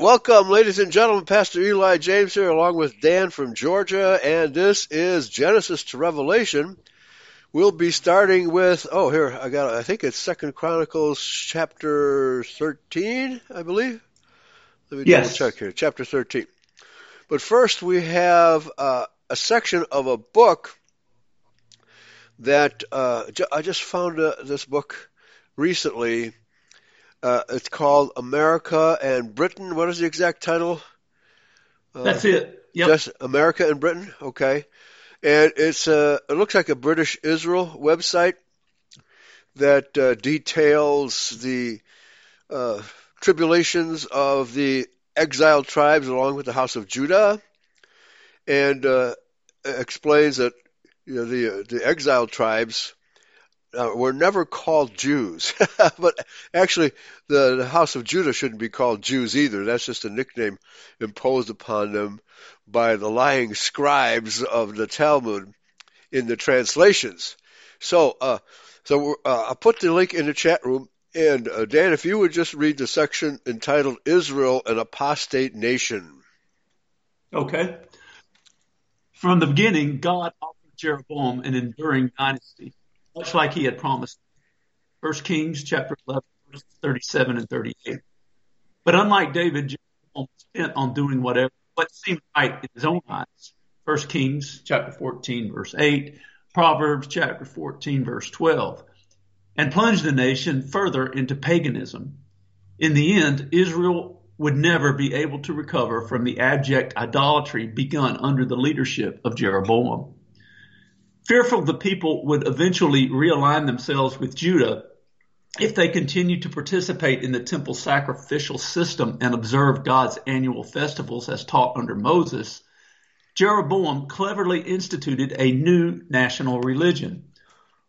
Right, welcome, ladies and gentlemen. Pastor Eli James here, along with Dan from Georgia, and this is Genesis to Revelation. We'll be starting with oh, here I got I think it's Second Chronicles chapter thirteen, I believe. Let me yes. double check here, chapter thirteen. But first, we have uh, a section of a book that uh, I just found uh, this book recently uh, it's called America and Britain. What is the exact title? Uh, That's it. Yep. Just America and Britain. Okay, and it's uh, it looks like a British Israel website that uh, details the uh, tribulations of the exiled tribes along with the house of Judah, and uh, explains that you know, the the exiled tribes uh, were never called Jews, but actually the, house of Judah shouldn't be called Jews either. That's just a nickname imposed upon them by the lying scribes of the Talmud in the translations. So, uh, so uh, I'll put the link in the chat room. And uh, Dan, if you would just read the section entitled "Israel, an Apostate Nation." Okay. From the beginning, God offered Jeroboam an enduring dynasty much like he had promised. First Kings chapter 11, verses 37 and 38. But unlike David, Jeroboam was bent on doing whatever, what seemed right in his own eyes. First Kings chapter 14, verse 8, Proverbs chapter 14, verse 12, and plunged the nation further into paganism. In the end, Israel would never be able to recover from the abject idolatry begun under the leadership of Jeroboam. Fearful the people would eventually realign themselves with Judah if they continued to participate in the temple sacrificial system and observe God's annual festivals as taught under Moses, Jeroboam cleverly instituted a new national religion.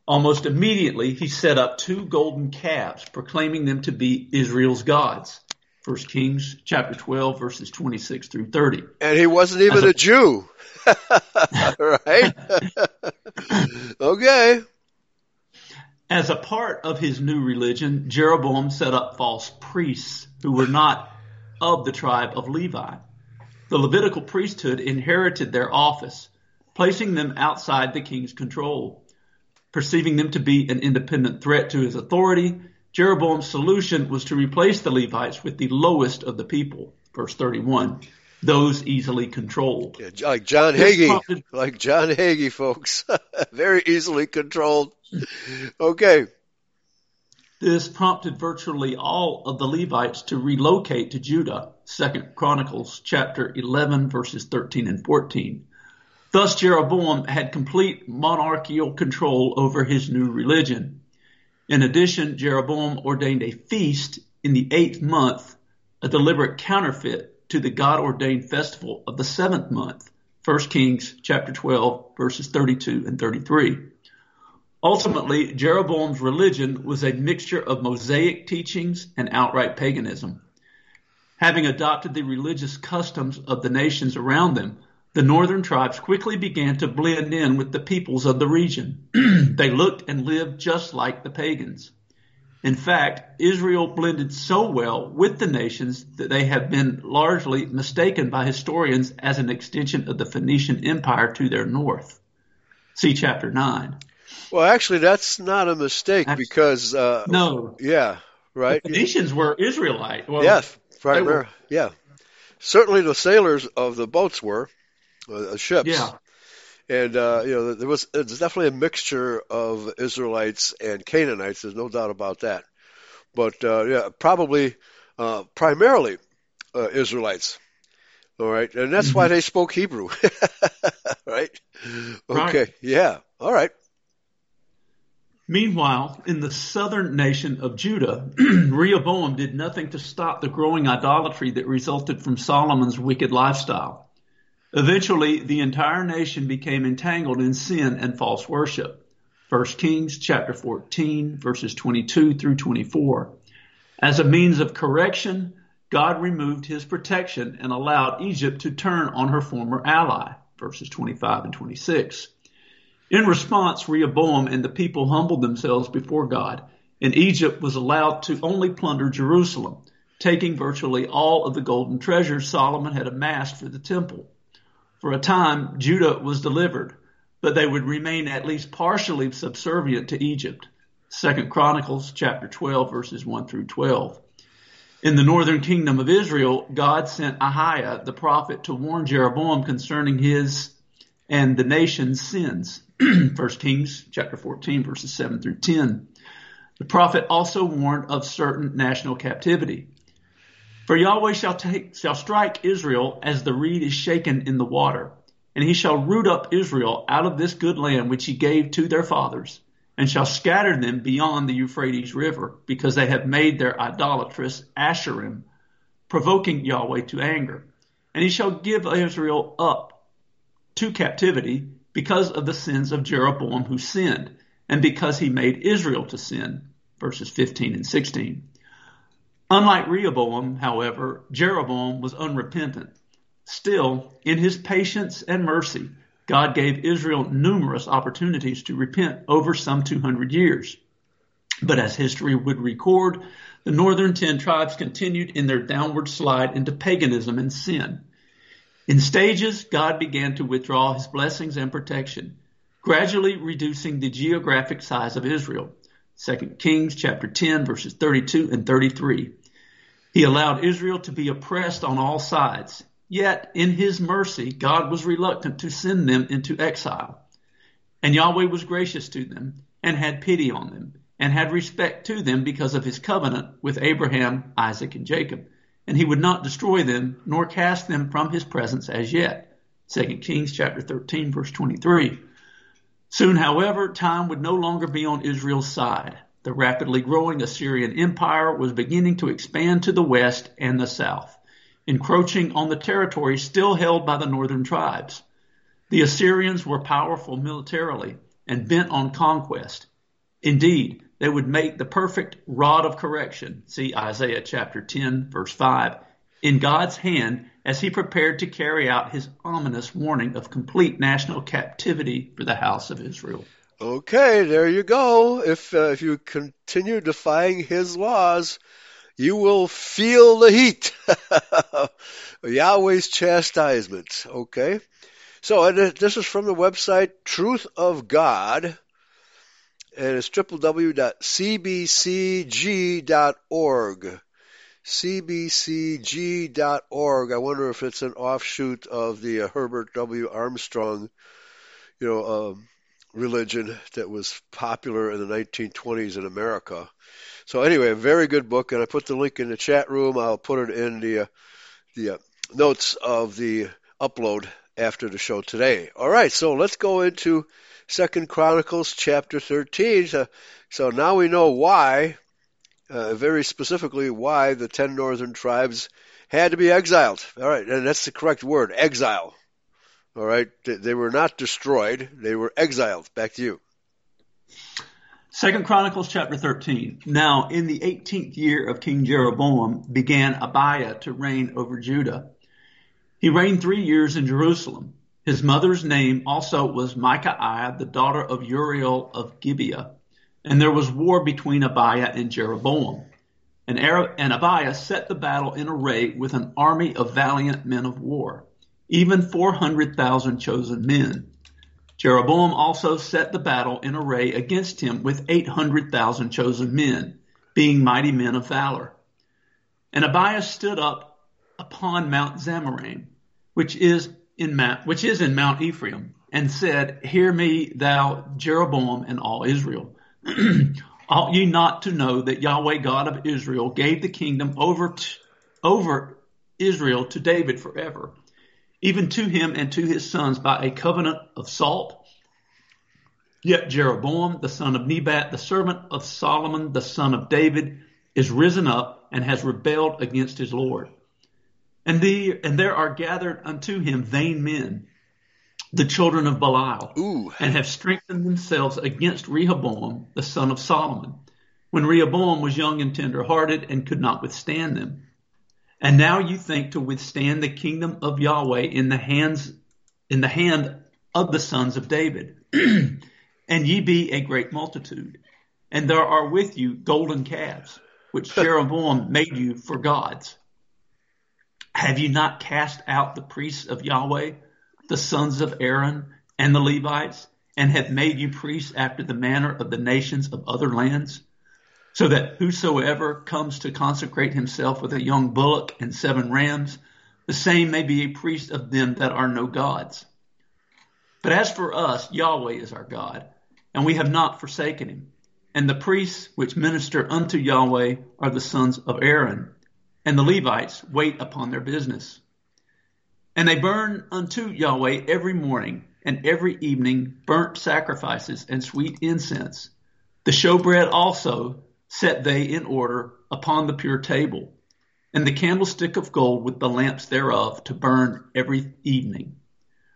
Almost immediately, he set up two golden calves, proclaiming them to be Israel's gods. First Kings chapter 12 verses 26 through 30. And he wasn't even a, a, Jew. right? okay. As a part of his new religion, Jeroboam set up false priests who were not of the tribe of Levi. The Levitical priesthood inherited their office, placing them outside the king's control. Perceiving them to be an independent threat to his authority, Jeroboam's solution was to replace the Levites with the lowest of the people. Verse 31. Those easily controlled. Yeah, like John Hagee. Prompted, like John Hagee, folks. Very easily controlled. Okay. This prompted virtually all of the Levites to relocate to Judah. Second Chronicles chapter 11 verses 13 and 14. Thus Jeroboam had complete monarchical control over his new religion. In addition, Jeroboam ordained a feast in the eighth month, a deliberate counterfeit to the God ordained festival of the seventh month. 1 Kings chapter 12 verses 32 and 33. Ultimately, Jeroboam's religion was a mixture of Mosaic teachings and outright paganism. Having adopted the religious customs of the nations around them, the northern tribes quickly began to blend in with the peoples of the region. they looked and lived just like the pagans. In fact, Israel blended so well with the nations that they have been largely mistaken by historians as an extension of the Phoenician Empire to their north. See chapter 9. Well, actually, that's not a mistake because. Uh, no. Yeah, right? The Phoenicians were Israelite. Well, yes, right. Were, yeah. Certainly the sailors of the boats were uh, ships. Yeah. And uh, you know, there was there's definitely a mixture of Israelites and Canaanites. There's no doubt about that. But uh, yeah, probably uh, primarily uh, Israelites. All right, and that's mm-hmm. why they spoke Hebrew, right? Okay, right. yeah, all right. Meanwhile, in the southern nation of Judah, Rehoboam did nothing to stop the growing idolatry that resulted from Solomon's wicked lifestyle. Eventually, the entire nation became entangled in sin and false worship. 1 Kings chapter 14 verses 22 through 24. As a means of correction, God removed his protection and allowed Egypt to turn on her former ally. Verses 25 and 26. In response, Rehoboam and the people humbled themselves before God, and Egypt was allowed to only plunder Jerusalem, taking virtually all of the golden treasures Solomon had amassed for the temple. For a time, Judah was delivered, but they would remain at least partially subservient to Egypt. Second Chronicles chapter 12 verses 1 through 12. In the northern kingdom of Israel, God sent Ahiah, the prophet, to warn Jeroboam concerning his and the nation's sins. First Kings chapter 14 verses 7 through 10. The prophet also warned of certain national captivity. For Yahweh shall take, shall strike Israel as the reed is shaken in the water, and he shall root up Israel out of this good land which he gave to their fathers, and shall scatter them beyond the Euphrates River, because they have made their idolatrous Asherim, provoking Yahweh to anger. And he shall give Israel up to captivity because of the sins of Jeroboam who sinned, and because he made Israel to sin. Verses 15 and 16. Unlike Rehoboam, however, Jeroboam was unrepentant. Still, in his patience and mercy, God gave Israel numerous opportunities to repent over some 200 years. But as history would record, the northern ten tribes continued in their downward slide into paganism and sin. In stages, God began to withdraw his blessings and protection, gradually reducing the geographic size of Israel. 2 Kings chapter 10 verses 32 and 33. He allowed Israel to be oppressed on all sides. Yet, in his mercy, God was reluctant to send them into exile. And Yahweh was gracious to them and had pity on them and had respect to them because of his covenant with Abraham, Isaac, and Jacob. And he would not destroy them nor cast them from his presence as yet. 2 Kings chapter 13 verse 23. Soon, however, time would no longer be on Israel's side. The rapidly growing Assyrian Empire was beginning to expand to the west and the south, encroaching on the territory still held by the northern tribes. The Assyrians were powerful militarily and bent on conquest. Indeed, they would make the perfect rod of correction, see Isaiah chapter 10 verse 5, in God's hand as he prepared to carry out his ominous warning of complete national captivity for the house of Israel. Okay, there you go. If uh, if you continue defying his laws, you will feel the heat. Yahweh's chastisement. Okay. So this is from the website Truth of God, and it's www.cbcg.org. cbcg.org. I wonder if it's an offshoot of the uh, Herbert W. Armstrong, you know, um, religion that was popular in the 1920s in America. So anyway, a very good book, and I put the link in the chat room. I'll put it in the uh, the uh, notes of the upload after the show today. All right, so let's go into Second Chronicles chapter 13. So, so now we know why, uh, very specifically, why the ten northern tribes had to be exiled. All right, and that's the correct word, exile. All right, they were not destroyed; they were exiled. Back to you. Second Chronicles chapter 13. Now, in the 18th year of King Jeroboam, began Abiah to reign over Judah. He reigned three years in Jerusalem. His mother's name also was Micaiah, the daughter of Uriel of Gibeah. And there was war between Abiah and Jeroboam. And, and Abiah set the battle in array with an army of valiant men of war even 400,000 chosen men. Jeroboam also set the battle in array against him with 800,000 chosen men, being mighty men of valor. And Abiah stood up upon Mount Zemaraim, which is in Mount, which is in Mount Ephraim, and said, Hear me, thou Jeroboam and all Israel. Ought ye not to know that Yahweh God of Israel gave the kingdom over, to, over Israel to David forever? Even to him and to his sons by a covenant of salt. Yet Jeroboam, the son of Nebat, the servant of Solomon, the son of David, is risen up and has rebelled against his Lord. And, the, and there are gathered unto him vain men, the children of Belial, Ooh. and have strengthened themselves against Rehoboam, the son of Solomon, when Rehoboam was young and tender hearted and could not withstand them. And now you think to withstand the kingdom of Yahweh in the hands, in the hand of the sons of David. and ye be a great multitude. And there are with you golden calves. which Jeroboam made you for gods. Have you not cast out the priests of Yahweh, the sons of Aaron, and the Levites, and have made you priests after the manner of the nations of other lands? So that whosoever comes to consecrate himself with a young bullock and seven rams, the same may be a priest of them that are no gods. But as for us, Yahweh is our God, and we have not forsaken him. And the priests which minister unto Yahweh are the sons of Aaron, and the Levites wait upon their business. And they burn unto Yahweh every morning and every evening burnt sacrifices and sweet incense. The showbread also set they in order upon the pure table, and the candlestick of gold with the lamps thereof to burn every evening.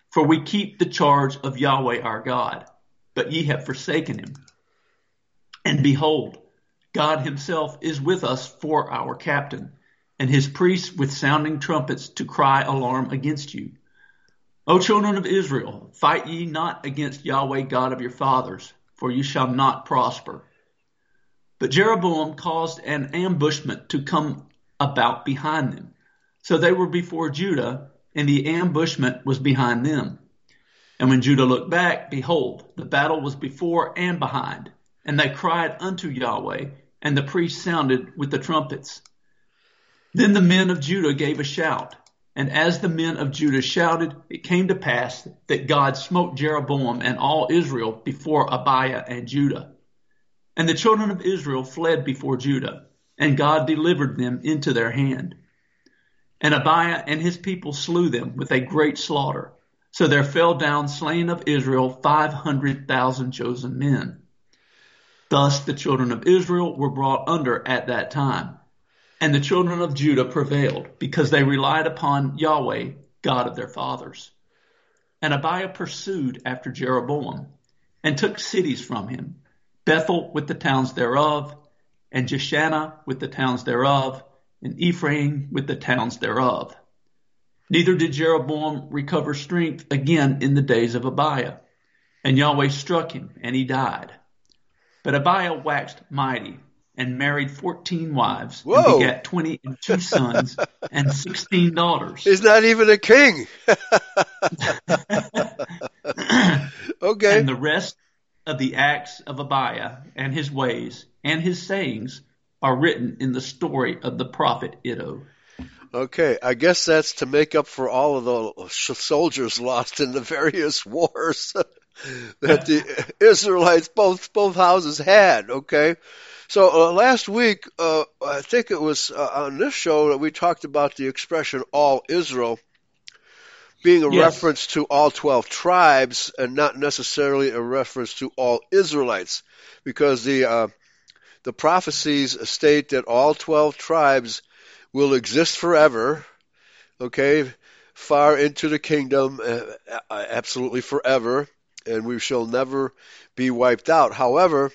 For we keep the charge of Yahweh our God, but ye have forsaken him. And behold, God himself is with us for our captain, and his priests with sounding trumpets to cry alarm against you. O children of Israel, fight ye not against Yahweh God of your fathers, for you shall not prosper. But Jeroboam caused an ambushment to come about behind them. So they were before Judah, and the ambushment was behind them. And when Judah looked back, behold, the battle was before and behind. And they cried unto Yahweh, and the priests sounded with the trumpets. Then the men of Judah gave a shout. And as the men of Judah shouted, it came to pass that God smote Jeroboam and all Israel before Abiah and Judah. And the children of Israel fled before Judah, and God delivered them into their hand. And Abiah and his people slew them with a great slaughter. So there fell down slain of Israel five hundred thousand chosen men. Thus the children of Israel were brought under at that time. And the children of Judah prevailed, because they relied upon Yahweh, God of their fathers. And Abiah pursued after Jeroboam, and took cities from him, Bethel with the towns thereof, and Jeshanah with the towns thereof, and Ephraim with the towns thereof. Neither did Jeroboam recover strength again in the days of Abiah. And Yahweh struck him, and he died. But Abiah waxed mighty, and married fourteen wives, Whoa. and begat twenty and two sons and sixteen daughters. He's not even a king. okay. And the rest of the acts of Abiah and his ways and his sayings are written in the story of the prophet Iddo. Okay, I guess that's to make up for all of the soldiers lost in the various wars that the Israelites, both both houses had. Okay, so uh, last week, uh, I think it was uh, on this show that we talked about the expression "all Israel" being a Yes. reference to all twelve tribes and not necessarily a reference to all Israelites, because the uh, the prophecies state that all twelve tribes will exist forever, okay, far into the kingdom, uh, uh, absolutely forever, and we shall never be wiped out. However,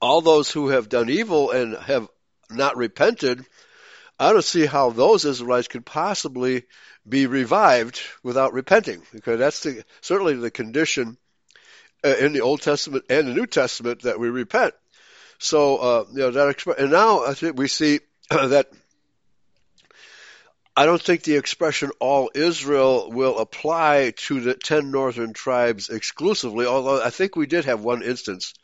all those who have done evil and have not repented, I don't see how those Israelites could possibly be revived without repenting, because that's the, certainly the condition uh, in the Old Testament and the New Testament that we repent. So, uh, you know, that expre- and now I think we see that I don't think the expression all Israel will apply to the 10 northern tribes exclusively, although I think we did have one instance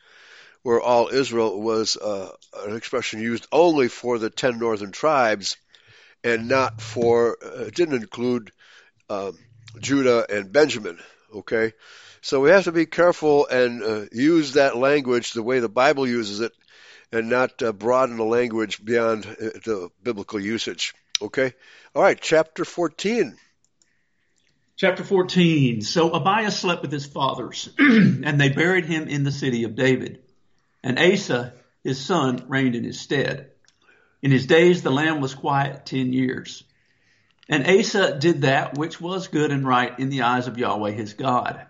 where all Israel was uh, an expression used only for the 10 northern tribes and not for, uh, didn't include um, Judah and Benjamin, okay? So we have to be careful and uh, use that language the way the Bible uses it and not uh, broaden the language beyond uh, the biblical usage. Okay? All right, chapter 14. Chapter 14. So Abiah slept with his fathers, and they buried him in the city of David. And Asa, his son, reigned in his stead. In his days the land was quiet ten years. And Asa did that which was good and right in the eyes of Yahweh his God.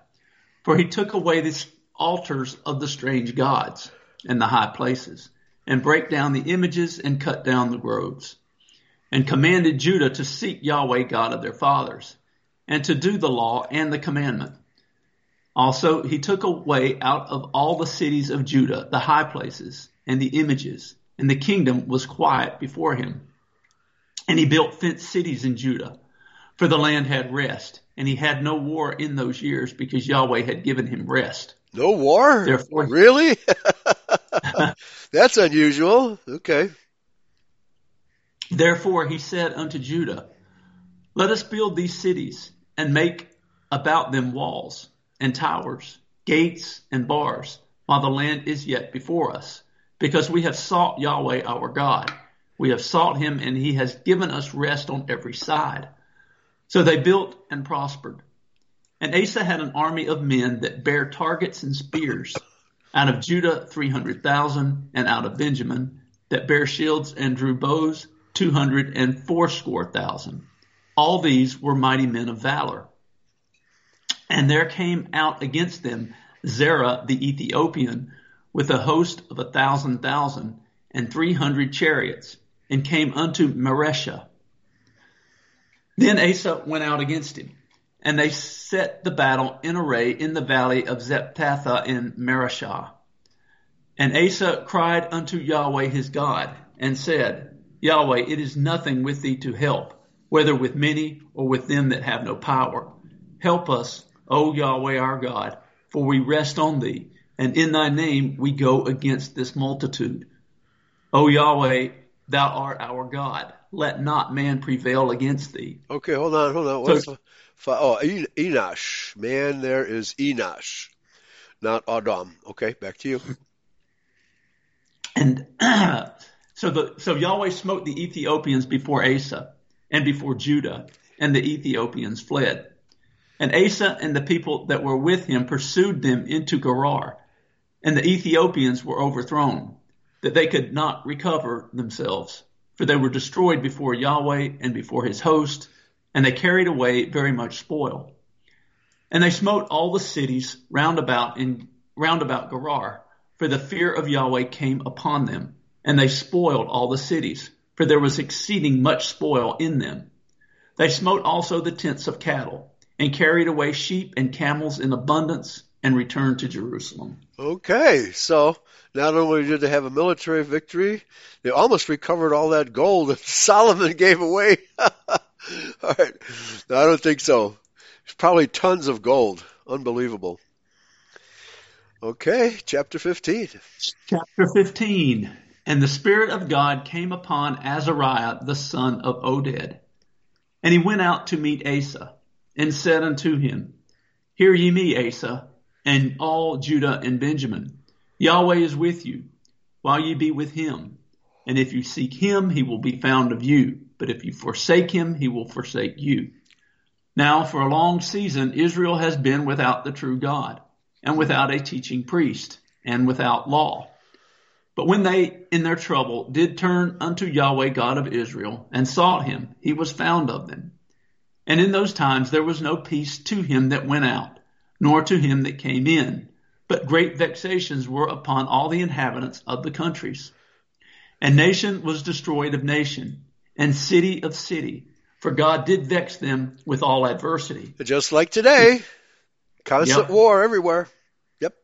For he took away the altars of the strange gods and the high places, and brake down the images and cut down the groves, and commanded Judah to seek Yahweh God of their fathers, and to do the law and the commandment. Also, he took away out of all the cities of Judah the high places and the images and the kingdom was quiet before him. And he built fenced cities in Judah, for the land had rest, and he had no war in those years because Yahweh had given him rest. No war? Therefore, really? That's unusual. Okay. Therefore he said unto Judah, Let us build these cities and make about them walls and towers, gates and bars, while the land is yet before us, because we have sought Yahweh our God. We have sought him and he has given us rest on every side. So they built and prospered. And Asa had an army of men that bare targets and spears. Out of Judah, 300,000, and out of Benjamin, that bare shields and drew bows, two hundred and fourscore thousand. All these were mighty men of valor. And there came out against them Zerah the Ethiopian with a host of a thousand thousand and three hundred chariots and came unto Mareshah. Then Asa went out against him and they set the battle in array in the valley of Zephathah in Mareshah. And Asa cried unto Yahweh his God and said, Yahweh, it is nothing with thee to help, whether with many or with them that have no power. Help us, O Yahweh our God, for we rest on thee, and in thy name we go against this multitude. O Yahweh, thou art our God. Let not man prevail against thee. Okay, hold on, hold on. What's so, oh, Enosh. Man, there is Enosh, not Adam. Okay, back to you. And so the so Yahweh smote the Ethiopians before Asa and before Judah, and the Ethiopians fled. And Asa and the people that were with him pursued them into Gerar, and the Ethiopians were overthrown, that they could not recover themselves, for they were destroyed before Yahweh and before his host, and they carried away very much spoil. And they smote all the cities round about in round about Gerar, for the fear of Yahweh came upon them, and they spoiled all the cities, for there was exceeding much spoil in them. They smote also the tents of cattle, and carried away sheep and camels in abundance, and returned to Jerusalem. Okay, so not only did they have a military victory, they almost recovered all that gold that Solomon gave away. All right. No, I don't think so. There's probably tons of gold. Unbelievable. Okay, chapter 15. Chapter 15. And the Spirit of God came upon Azariah, the son of Oded. And he went out to meet Asa, and said unto him, Hear ye me, Asa, and all Judah and Benjamin. Yahweh is with you, while ye be with him. And if you seek him, he will be found of you. But if you forsake him, he will forsake you. Now, for a long season, Israel has been without the true God, and without a teaching priest, and without law. But when they, in their trouble, did turn unto Yahweh God of Israel, and sought him, he was found of them. And in those times there was no peace to him that went out, nor to him that came in, but great vexations were upon all the inhabitants of the countries. And nation was destroyed of nation, and city of city, for God did vex them with all adversity. Just like today, constant yep. war everywhere. Yep.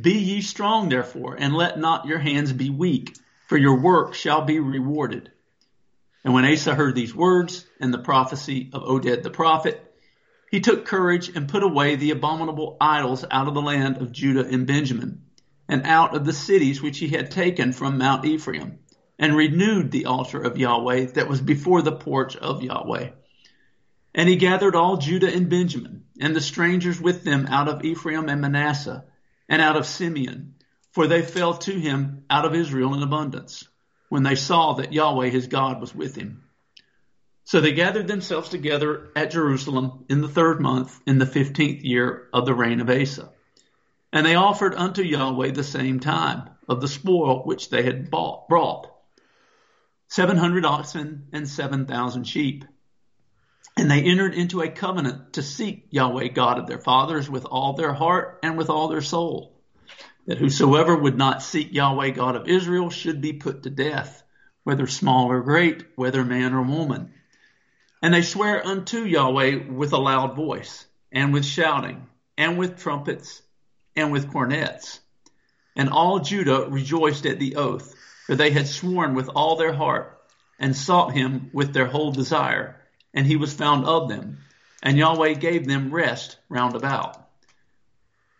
Be ye strong, therefore, and let not your hands be weak, for your work shall be rewarded. And when Asa heard these words and the prophecy of Oded the prophet, he took courage and put away the abominable idols out of the land of Judah and Benjamin, and out of the cities which he had taken from Mount Ephraim and renewed the altar of Yahweh that was before the porch of Yahweh. And he gathered all Judah and Benjamin, and the strangers with them out of Ephraim and Manasseh, and out of Simeon, for they fell to him out of Israel in abundance, when they saw that Yahweh his God was with him. So they gathered themselves together at Jerusalem in the third month, in the fifteenth year of the reign of Asa. And they offered unto Yahweh the same time of the spoil which they had bought, brought 700 oxen and 7,000 sheep. And they entered into a covenant to seek Yahweh God of their fathers with all their heart and with all their soul. That whosoever would not seek Yahweh God of Israel should be put to death, whether small or great, whether man or woman. And they swear unto Yahweh with a loud voice, and with shouting, and with trumpets, and with cornets. And all Judah rejoiced at the oath for they had sworn with all their heart and sought him with their whole desire, and he was found of them, and Yahweh gave them rest round about.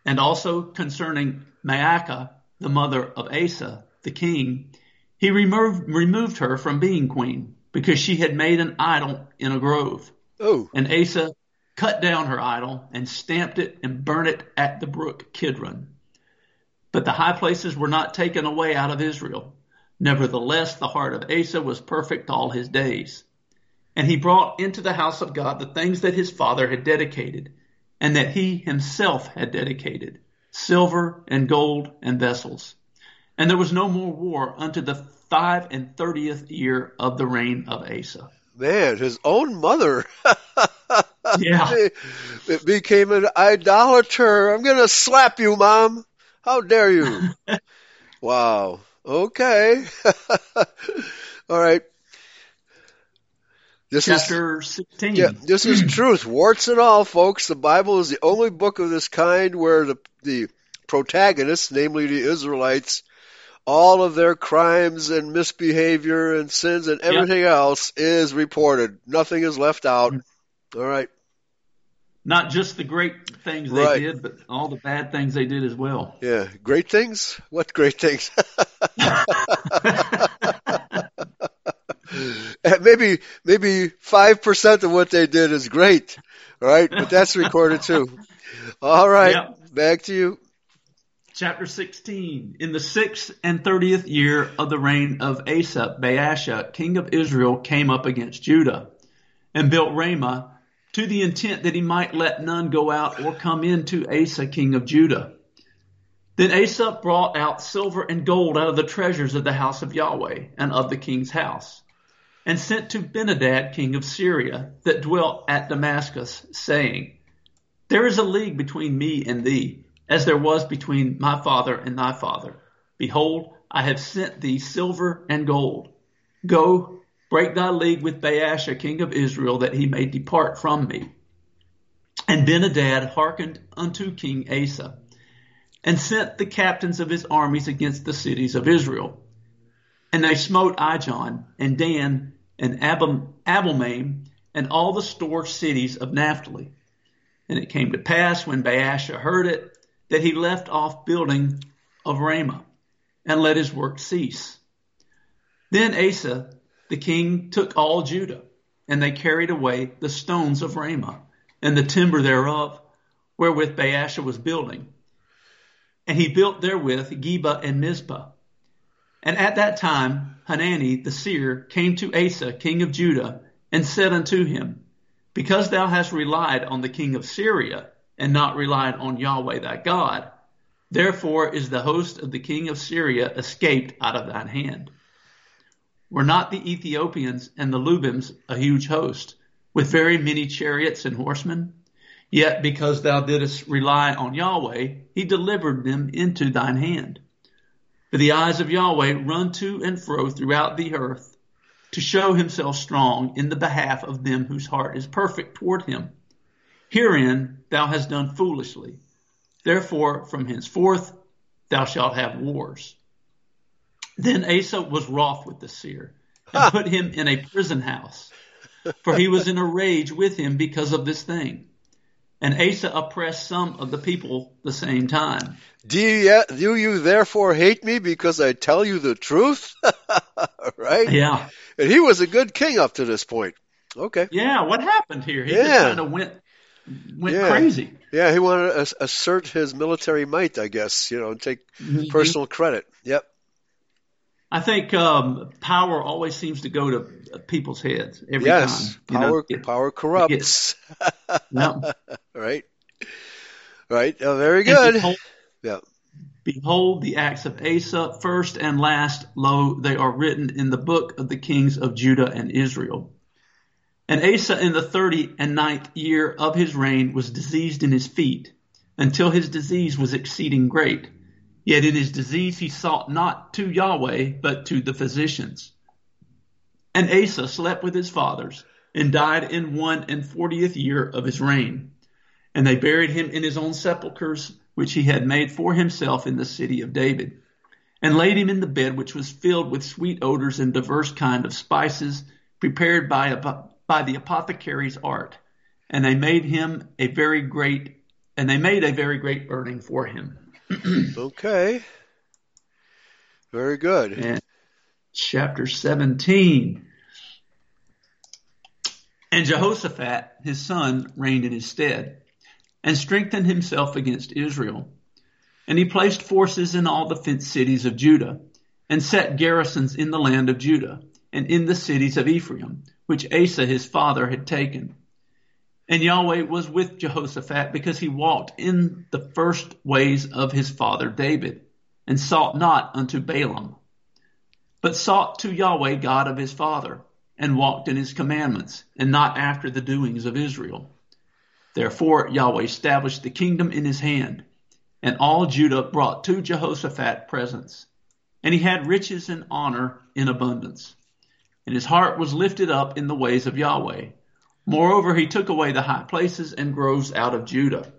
And also concerning Maacah, the mother of Asa, the king, he removed, removed her from being queen because she had made an idol in a grove. Oh. And Asa cut down her idol and stamped it and burnt it at the brook Kidron. But the high places were not taken away out of Israel. Nevertheless, the heart of Asa was perfect all his days. And he brought into the house of God the things that his father had dedicated, and that he himself had dedicated, silver and gold and vessels. And there was no more war unto the five and thirtieth year of the reign of Asa. Man, his own mother. Yeah. it became an idolater. I'm going to slap you, mom. How dare you? wow. Okay. All right. This Chapter is 16. yeah, this is truth, warts and all, folks. The Bible is the only book of this kind where the the protagonists, namely the Israelites, all of their crimes and misbehavior and sins and everything else is reported. Nothing is left out. Mm-hmm. All right. Not just the great things they Right. did, but all the bad things they did as well. Yeah. Great things? What great things? maybe maybe five percent of what they did is great. All right, but that's recorded too. All right, Yep. back to you. Chapter 16. In the sixth and thirtieth year of the reign of Asa, Baasha, king of Israel, came up against Judah and built Ramah to the intent that he might let none go out or come in to Asa, king of Judah. Then Asa brought out silver and gold out of the treasures of the house of Yahweh and of the king's house, and sent to Benhadad, king of Syria, that dwelt at Damascus, saying, There is a league between me and thee, as there was between my father and thy father. Behold, I have sent thee silver and gold. Go, break thy league with Baasha, king of Israel, that he may depart from me. And Benhadad hearkened unto King Asa, and sent the captains of his armies against the cities of Israel. And they smote Ijon, and Dan, and Abel, Abelmaim, and all the store cities of Naphtali. And it came to pass when Baasha heard it, that he left off building of Ramah, and let his work cease. Then Asa, the king, took all Judah, and they carried away the stones of Ramah, and the timber thereof, wherewith Baasha was building. And he built therewith Geba and Mizpah. And at that time Hanani the seer came to Asa, king of Judah, and said unto him, Because thou hast relied on the king of Syria, and not relied on Yahweh thy God, therefore is the host of the king of Syria escaped out of thine hand. Were not the Ethiopians and the Lubims a huge host, with very many chariots and horsemen? Yet because thou didst rely on Yahweh, he delivered them into thine hand. For the eyes of Yahweh run to and fro throughout the earth to show himself strong in the behalf of them whose heart is perfect toward him. Herein thou hast done foolishly. Therefore from henceforth thou shalt have wars. Then Asa was wroth with the seer and put him in a prison house, for he was in a rage with him because of this thing. And Asa oppressed some of the people the same time. Do you, do you therefore hate me because I tell you the truth? right? Yeah. And he was a good king up to this point. Okay. Yeah, what happened here? He Yeah. just kind of went went Yeah. crazy. Yeah, he wanted to assert his military might, I guess, you know, and take Mhm. personal credit. Yep. I think um, power always seems to go to people's heads every yes. time. know. Power It- power corrupts. yeah. right. Right. Uh, very good. Behold, Yeah. behold the acts of Asa, first and last, lo, they are written in the book of the kings of Judah and Israel. And Asa in the thirty and ninth year of his reign was diseased in his feet, until his disease was exceeding great. Yet in his disease he sought not to Yahweh, but to the physicians. And Asa slept with his fathers, and died in one and fortieth year of his reign. And they buried him in his own sepulchres, which he had made for himself in the city of David. and laid him in the bed which was filled with sweet odors and diverse kind of spices prepared by, by the apothecary's art. And they made him a very great, and they made a very great burning for him. okay. Very good. And chapter 17. And Jehoshaphat, his son, reigned in his stead and strengthened himself against Israel. And he placed forces in all the fenced cities of Judah and set garrisons in the land of Judah and in the cities of Ephraim, which Asa his father had taken. And Yahweh was with Jehoshaphat because he walked in the first ways of his father David and sought not unto Baalim, but sought to Yahweh God of his father and walked in his commandments and not after the doings of Israel. Therefore Yahweh established the kingdom in his hand and all Judah brought to Jehoshaphat presents and he had riches and honor in abundance and his heart was lifted up in the ways of Yahweh. Moreover, he took away the high places and groves out of Judah.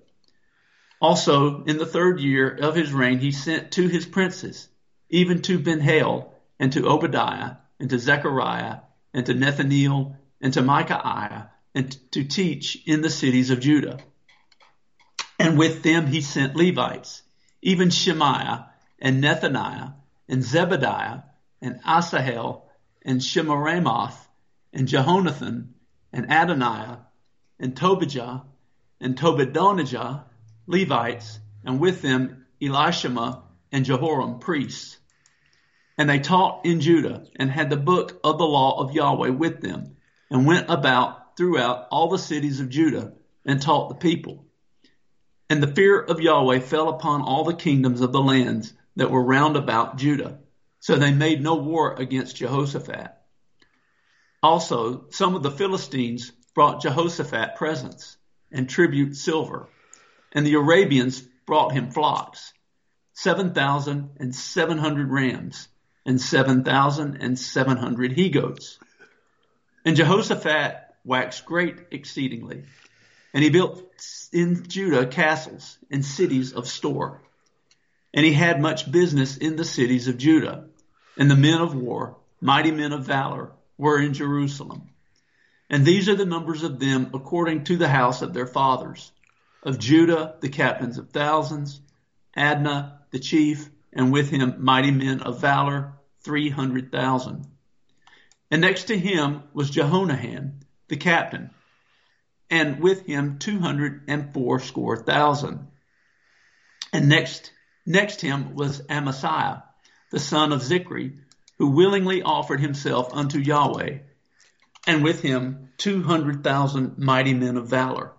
Also, in the third year of his reign, he sent to his princes, even to Ben-Hail, and to Obadiah, and to Zechariah, and to Nethaneel, and to Micaiah, and to teach in the cities of Judah. And with them he sent Levites, even Shemaiah, and Nethaniah, and Zebadiah, and Asahel, and Shemiramoth, and Jehonathan, and Adoniah, and Tobijah, and Tobadonijah, Levites, and with them Elishama and Jehoram, priests. And they taught in Judah, and had the book of the law of Yahweh with them, and went about throughout all the cities of Judah, and taught the people. And the fear of Yahweh fell upon all the kingdoms of the lands that were round about Judah so they made no war against Jehoshaphat. Also, some of the Philistines brought Jehoshaphat presents and tribute silver, and the Arabians brought him flocks, 7,700 rams, and 7,700 he goats. And Jehoshaphat waxed great exceedingly, and he built in Judah castles and cities of store. And he had much business in the cities of Judah and the men of war, mighty men of valor, were in Jerusalem. And these are the numbers of them according to the house of their fathers. Of Judah, the captains of thousands, Adnah, the chief, and with him mighty men of valor, three hundred thousand. And next to him was Jehonahan, the captain, and with him two hundred and fourscore thousand. And next, next him was Amasiah, the son of Zichri, who willingly offered himself unto Yahweh, and with him two hundred thousand mighty men of valor.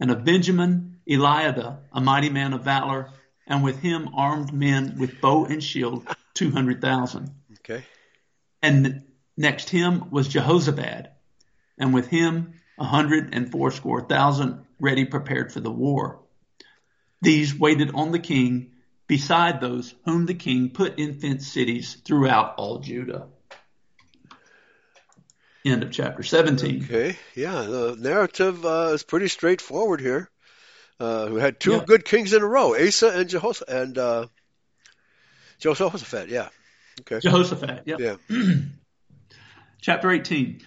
And of Benjamin, Eliada, a mighty man of valor, and with him armed men with bow and shield, two hundred thousand. Okay. And next him was Jehozabad, and with him a hundred and fourscore thousand ready prepared for the war. These waited on the king beside those whom the king put in fenced cities throughout all Judah. End of chapter 17. Okay, yeah, the narrative uh, is pretty straightforward here. Uh, we had two yeah. good kings in a row, Asa and Jehoshaphat, and uh, Jehoshaphat. Yeah. Okay. Jehoshaphat. Yep. Yeah. Chapter 18.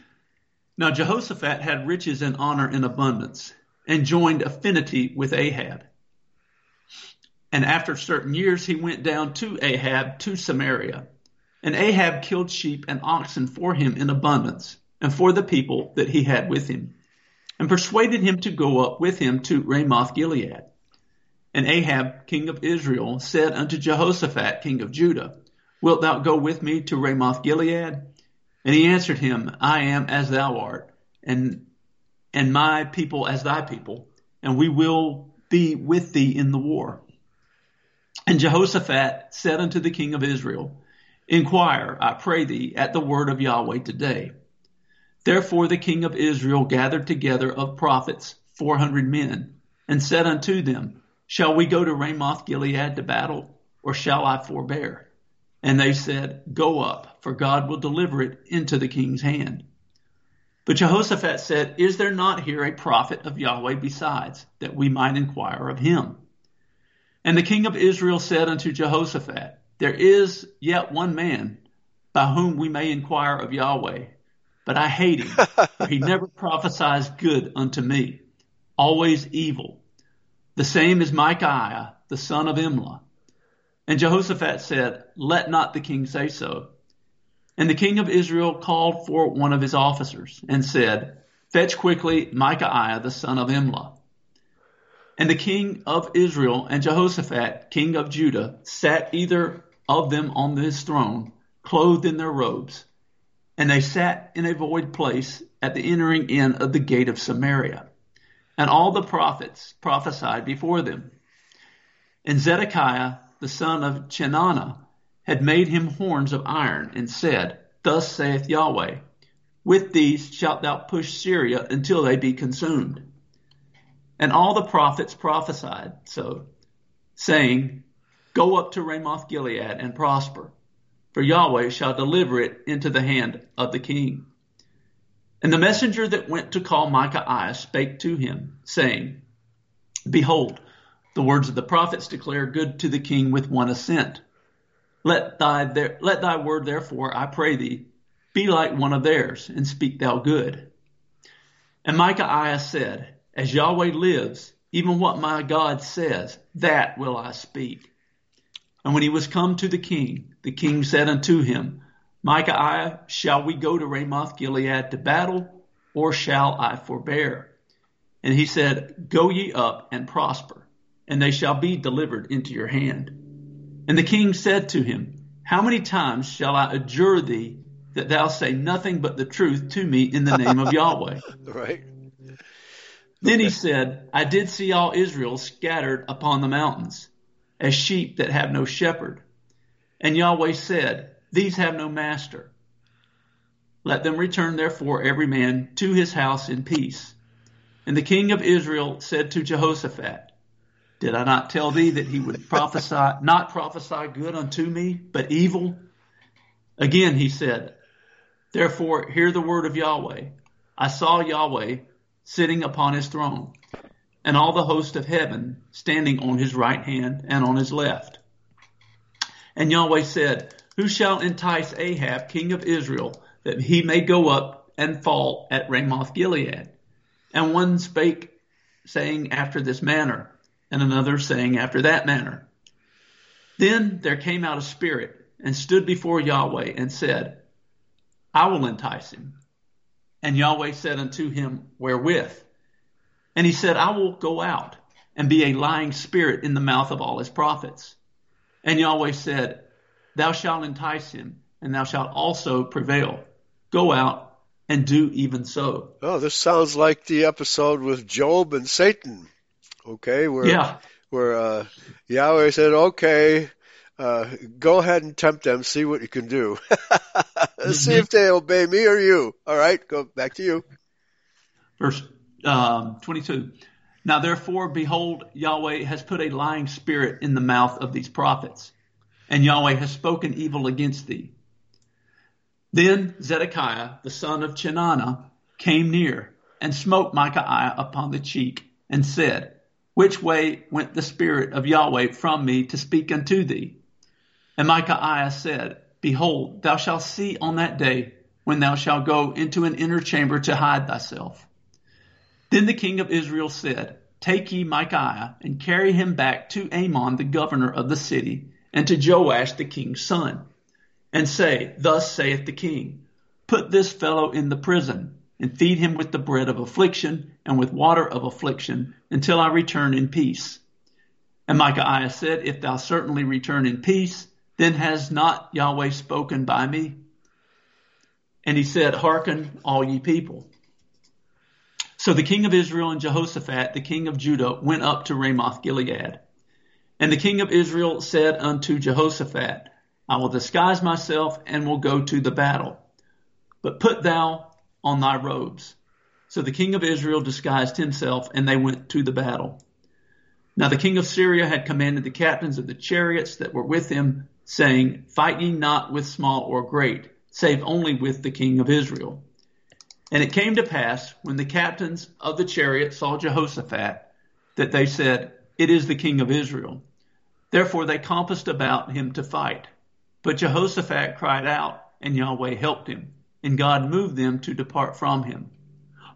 Now Jehoshaphat had riches and honor in abundance, and joined affinity with Ahab. And after certain years, he went down to Ahab to Samaria. And Ahab killed sheep and oxen for him in abundance, and for the people that he had with him, and persuaded him to go up with him to Ramoth Gilead. And Ahab, king of Israel, said unto Jehoshaphat, king of Judah, Wilt thou go with me to Ramoth Gilead? And he answered him, I am as thou art, and and my people as thy people, and we will be with thee in the war. And Jehoshaphat said unto the king of Israel, Inquire, I pray thee, at the word of Yahweh today. Therefore the king of Israel gathered together of prophets four hundred men, and said unto them, Shall we go to Ramoth Gilead to battle, or shall I forbear? And they said, Go up, for God will deliver it into the king's hand. But Jehoshaphat said, Is there not here a prophet of Yahweh besides, that we might inquire of him? And the king of Israel said unto Jehoshaphat, There is yet one man by whom we may inquire of Yahweh, but I hate him, for he never prophesies good unto me, always evil. The same is Micaiah, the son of Imlah. And Jehoshaphat said, Let not the king say so. And the king of Israel called for one of his officers and said, Fetch quickly Micaiah, the son of Imlah. And the king of Israel and Jehoshaphat, king of Judah, sat either of them on his throne, clothed in their robes. And they sat in a void place at the entering in of the gate of Samaria. And all the prophets prophesied before them. And Zedekiah, the son of Chenaanah, had made him horns of iron and said, Thus saith Yahweh, With these shalt thou push Syria until they be consumed. And all the prophets prophesied so, saying, Go up to Ramoth Gilead and prosper, for Yahweh shall deliver it into the hand of the king. And the messenger that went to call Micaiah spake to him, saying, Behold, the words of the prophets declare good to the king with one assent. Let thy, there, let thy word, therefore, I pray thee, be like one of theirs, and speak thou good. And Micaiah said, as Yahweh lives, even what my God says, that will I speak. And when he was come to the king, the king said unto him, Micaiah, shall we go to Ramoth Gilead to battle, or shall I forbear? And he said, Go ye up and prosper, and they shall be delivered into your hand. And the king said to him, How many times shall I adjure thee that thou say nothing but the truth to me in the name of Yahweh? Right. Then he said, I did see all Israel scattered upon the mountains, as sheep that have no shepherd. And Yahweh said, These have no master. Let them return therefore every man to his house in peace. And the king of Israel said to Jehoshaphat, Did I not tell thee that he would prophesy, not prophesy good unto me, but evil? Again he said, Therefore hear the word of Yahweh. I saw Yahweh sitting upon his throne, and all the host of heaven standing on his right hand and on his left. And Yahweh said, Who shall entice Ahab, king of Israel, that he may go up and fall at Ramoth Gilead? And one spake, saying after this manner, and another saying after that manner. Then there came out a spirit and stood before Yahweh and said, I will entice him. And Yahweh said unto him, Wherewith? And he said, I will go out and be a lying spirit in the mouth of all his prophets. And Yahweh said, Thou shalt entice him, and thou shalt also prevail. Go out and do even so. Oh, this sounds like the episode with Job and Satan. Okay, where Yeah. where uh, Yahweh said, "Okay, uh, go ahead and tempt them. See what you can do. see if they obey me or you. All right, go back to you." Verse um, 22. Now therefore, behold, Yahweh has put a lying spirit in the mouth of these prophets, and Yahweh has spoken evil against thee. Then Zedekiah, the son of Chenaanah, came near and smote Micaiah upon the cheek and said, Which way went the spirit of Yahweh from me to speak unto thee? And Micaiah said, Behold, thou shalt see on that day when thou shalt go into an inner chamber to hide thyself. Then the king of Israel said, Take ye Micaiah and carry him back to Amon the governor of the city and to Joash the king's son and say, Thus saith the king, Put this fellow in the prison and feed him with the bread of affliction and with water of affliction until I return in peace. And Micaiah said, If thou certainly return in peace, then has not Yahweh spoken by me? And he said, Hearken, all ye people. So the king of Israel and Jehoshaphat, the king of Judah, went up to Ramoth Gilead. And the king of Israel said unto Jehoshaphat, I will disguise myself and will go to the battle. But put thou on thy robes. So the king of Israel disguised himself, and they went to the battle. Now the king of Syria had commanded the captains of the chariots that were with him, saying, Fight ye not with small or great, save only with the king of Israel. And it came to pass, when the captains of the chariot saw Jehoshaphat, that they said, It is the king of Israel. Therefore they compassed about him to fight. But Jehoshaphat cried out, and Yahweh helped him, and God moved them to depart from him.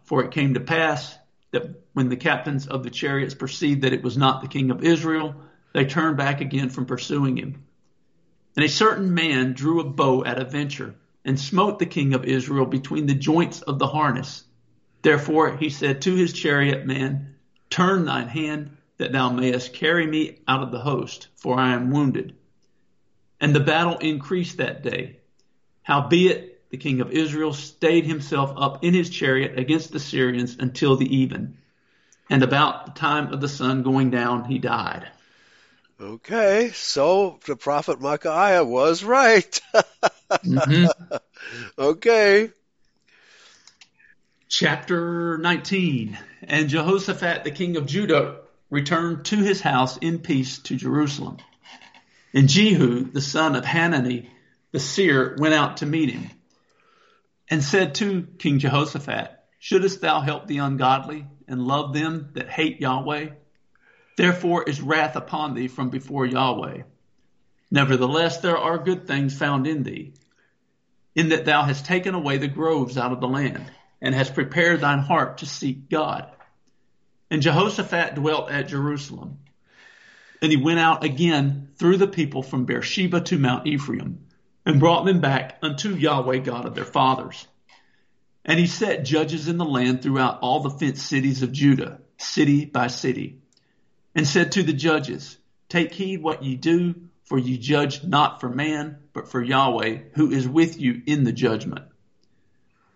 For it came to pass that when the captains of the chariots perceived that it was not the king of Israel, they turned back again from pursuing him. And a certain man drew a bow at a venture and smote the king of Israel between the joints of the harness. Therefore he said to his chariot man, Turn thine hand that thou mayest carry me out of the host, for I am wounded. And the battle increased that day. Howbeit the king of Israel stayed himself up in his chariot against the Syrians until the even. And about the time of the sun going down, he died. Okay, so the prophet Micaiah was right. mm-hmm. Okay. Chapter 19. And Jehoshaphat, the king of Judah, returned to his house in peace to Jerusalem. And Jehu, the son of Hanani, the seer, went out to meet him and said to King Jehoshaphat, Shouldest thou help the ungodly and love them that hate Yahweh? Therefore is wrath upon thee from before Yahweh. Nevertheless, there are good things found in thee, in that thou hast taken away the groves out of the land, and hast prepared thine heart to seek God. And Jehoshaphat dwelt at Jerusalem. And he went out again through the people from Beersheba to Mount Ephraim, and brought them back unto Yahweh God of their fathers. And he set judges in the land throughout all the fenced cities of Judah, city by city and said to the judges, Take heed what ye do, for ye judge not for man, but for Yahweh, who is with you in the judgment.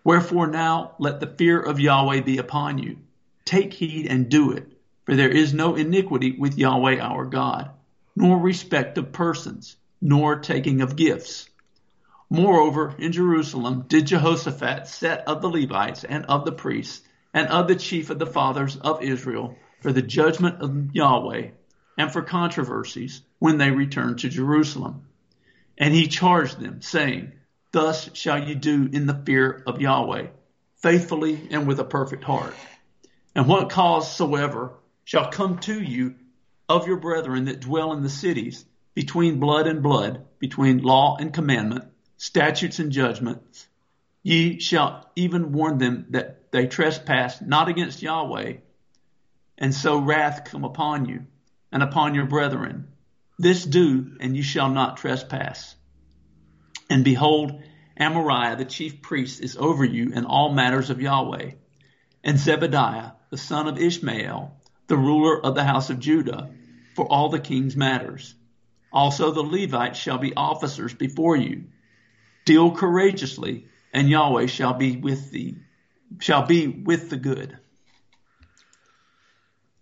Wherefore now let the fear of Yahweh be upon you. Take heed and do it, for there is no iniquity with Yahweh our God, nor respect of persons, nor taking of gifts. Moreover, in Jerusalem did Jehoshaphat set of the Levites and of the priests and of the chief of the fathers of Israel for the judgment of Yahweh and for controversies when they returned to Jerusalem. And he charged them, saying, Thus shall you do in the fear of Yahweh, faithfully and with a perfect heart. And what cause soever shall come to you of your brethren that dwell in the cities, between blood and blood, between law and commandment, statutes and judgments, ye shall even warn them that they trespass not against Yahweh, and so wrath come upon you and upon your brethren. This do, and you shall not trespass. And behold, Amariah the chief priest is over you in all matters of Yahweh. And Zebadiah, the son of Ishmael, the ruler of the house of Judah, for all the king's matters. Also the Levites shall be officers before you. Deal courageously, and Yahweh shall be with thee, shall be with the good.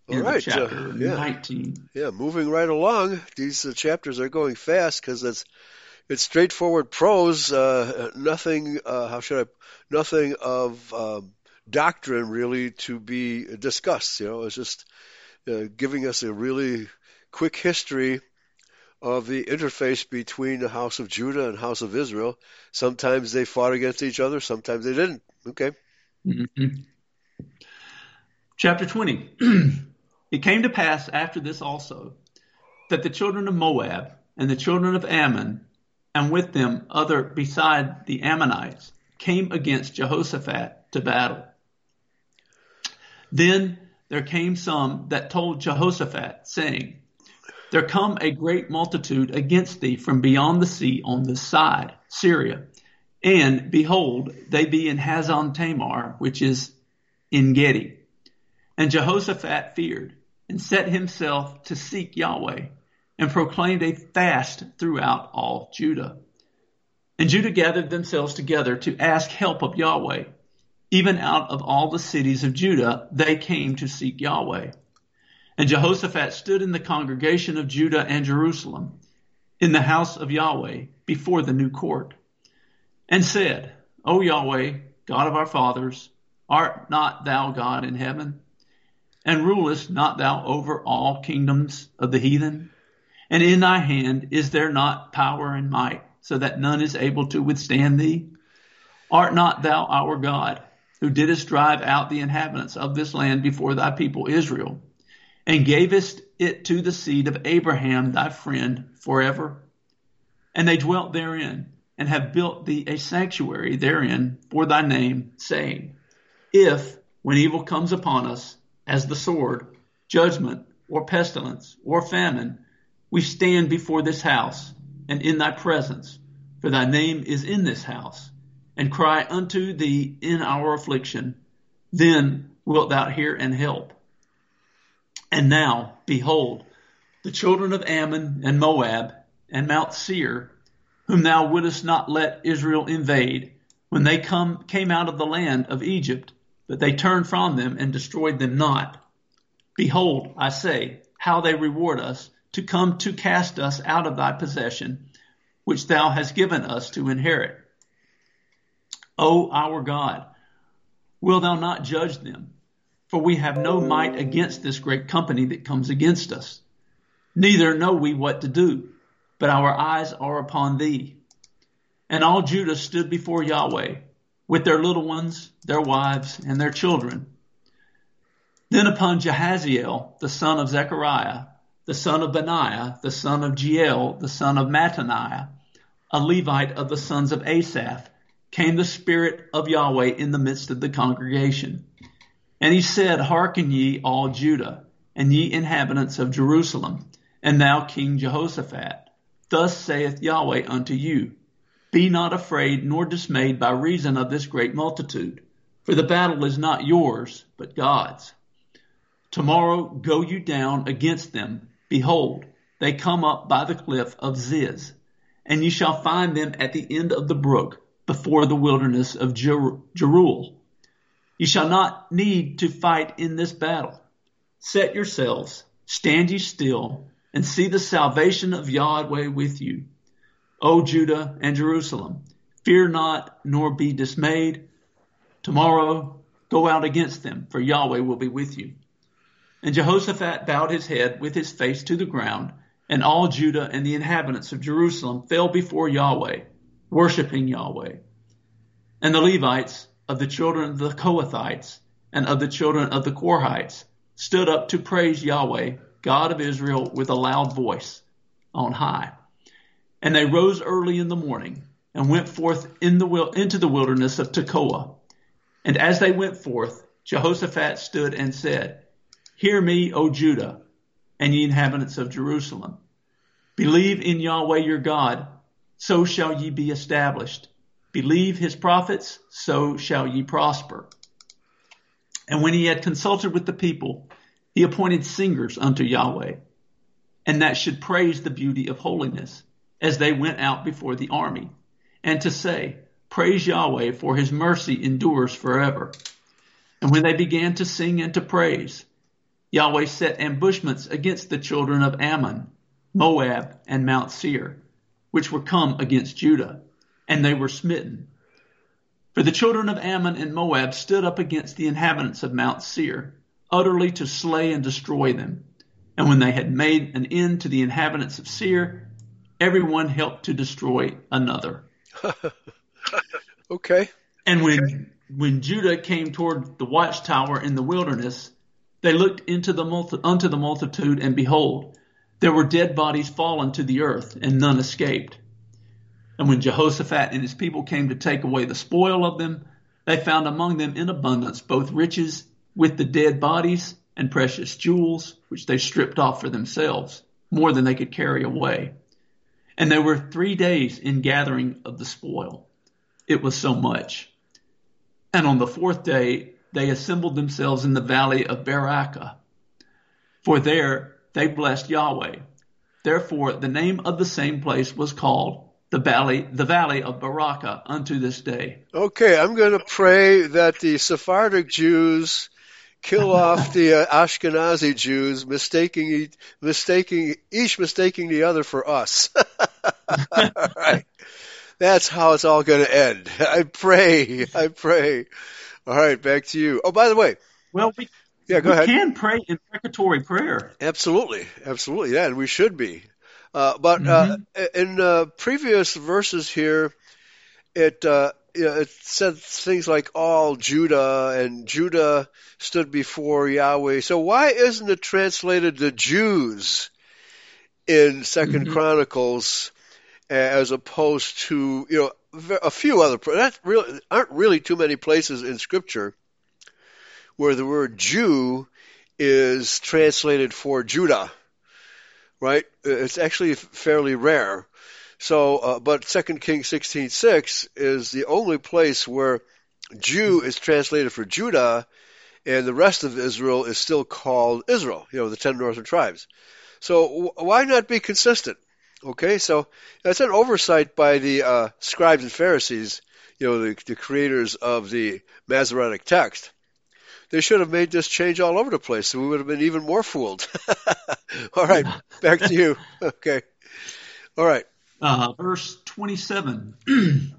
All right, chapter uh, yeah. 19. Yeah, moving right along. These uh, chapters are going fast because it's it's straightforward prose. Uh, nothing. Uh, how should I? Nothing of um, doctrine really to be discussed. You know, it's just uh, giving us a really quick history of the interface between the house of Judah and house of Israel. Sometimes they fought against each other. Sometimes they didn't. Okay. Mm-hmm. Chapter 20. It came to pass after this also that the children of Moab and the children of Ammon, and with them other beside the Ammonites, came against Jehoshaphat to battle. Then there came some that told Jehoshaphat, saying, There come a great multitude against thee from beyond the sea on this side, Syria. And behold, they be in Hazon Tamar, which is En Gedi. And Jehoshaphat feared and set himself to seek Yahweh and proclaimed a fast throughout all Judah. And Judah gathered themselves together to ask help of Yahweh. Even out of all the cities of Judah, they came to seek Yahweh. And Jehoshaphat stood in the congregation of Judah and Jerusalem in the house of Yahweh before the new court and said, O Yahweh, God of our fathers, art not thou God in heaven? And rulest not thou over all kingdoms of the heathen? And in thy hand is there not power and might, so that none is able to withstand thee? Art not thou our God, who didst drive out the inhabitants of this land before thy people Israel? and gavest it to the seed of Abraham thy friend forever. And they dwelt therein, and have built thee a sanctuary therein for thy name, saying, If, when evil comes upon us, as the sword, judgment, or pestilence, or famine, we stand before this house, and in thy presence, for thy name is in this house, and cry unto thee in our affliction, then wilt thou hear and help. And now, behold, the children of Ammon and Moab and Mount Seir, whom thou wouldest not let Israel invade, when they come, came out of the land of Egypt, but they turned from them and destroyed them not. Behold, I say, how they reward us to come to cast us out of thy possession, which thou hast given us to inherit. O our God, will thou not judge them? For we have no might against this great company that comes against us. Neither know we what to do, but our eyes are upon thee. And all Judah stood before Yahweh, with their little ones, their wives, and their children. Then upon Jehaziel, the son of Zechariah, the son of Benaiah, the son of Jeiel, the son of Mattaniah, a Levite of the sons of Asaph, came the Spirit of Yahweh in the midst of the congregation. And he said, Hearken ye all Judah, and ye inhabitants of Jerusalem, and thou King Jehoshaphat. Thus saith Yahweh unto you, Be not afraid nor dismayed by reason of this great multitude, for the battle is not yours, but God's. Tomorrow go you down against them. Behold, they come up by the cliff of Ziz, and ye shall find them at the end of the brook, before the wilderness of Jer- Jeruel. You shall not need to fight in this battle. Set yourselves, stand ye still, and see the salvation of Yahweh with you. O Judah and Jerusalem, fear not nor be dismayed. Tomorrow go out against them, for Yahweh will be with you. And Jehoshaphat bowed his head with his face to the ground, and all Judah and the inhabitants of Jerusalem fell before Yahweh, worshiping Yahweh. And the Levites of the children of the Kohathites and of the children of the Korhites stood up to praise Yahweh, God of Israel, with a loud voice on high. And they rose early in the morning and went forth in the, into the wilderness of Tekoa. And as they went forth, Jehoshaphat stood and said, Hear me, O Judah, and ye inhabitants of Jerusalem. Believe in Yahweh your God, so shall ye be established. Believe his prophets, so shall ye prosper. And when he had consulted with the people, he appointed singers unto Yahweh, and that should praise the beauty of holiness, as they went out before the army, and to say, Praise Yahweh, for his mercy endures forever. And when they began to sing and to praise, Yahweh set ambushments against the children of Ammon, Moab, and Mount Seir, which were come against Judah and they were smitten. For the children of Ammon and Moab stood up against the inhabitants of Mount Seir, utterly to slay and destroy them. And when they had made an end to the inhabitants of Seir, everyone helped to destroy another. okay. And when okay. when Judah came toward the watchtower in the wilderness, they looked into the multi- unto the multitude, and behold, there were dead bodies fallen to the earth, and none escaped. And when Jehoshaphat and his people came to take away the spoil of them, they found among them in abundance both riches with the dead bodies and precious jewels, which they stripped off for themselves, more than they could carry away. And there were three days in gathering of the spoil. It was so much. And on the fourth day, they assembled themselves in the valley of Berachah. For there they blessed Yahweh. Therefore, the name of the same place was called the valley, the valley of Berachah unto this day. Okay, I'm going to pray that the Sephardic Jews kill off the uh, Ashkenazi Jews, mistaking mistaking each mistaking the other for us. all right, that's how it's all going to end. I pray, I pray. All right, back to you. Oh, by the way, well, we yeah, go we ahead. can pray imprecatory prayer. Absolutely, absolutely, yeah, and we should be. Uh, but uh, mm-hmm. uh, in uh, previous verses here, it uh, it said things like all Judah and Judah stood before Yahweh. So why isn't it translated the Jews in 2nd mm-hmm. Chronicles as opposed to you know a few other that really aren't really too many places in Scripture where the word Jew is translated for Judah, right? It's actually fairly rare. So, uh, but Second Kings sixteen six is the only place where Jew is translated for Judah, and the rest of Israel is still called Israel. You know, the ten northern tribes. So why not be consistent? Okay, so that's an oversight by the uh, scribes and Pharisees, you know, the, the creators of the Masoretic text. They should have made this change all over the place, so we would have been even more fooled. all right, back to you. Okay. All right. Uh, verse 27.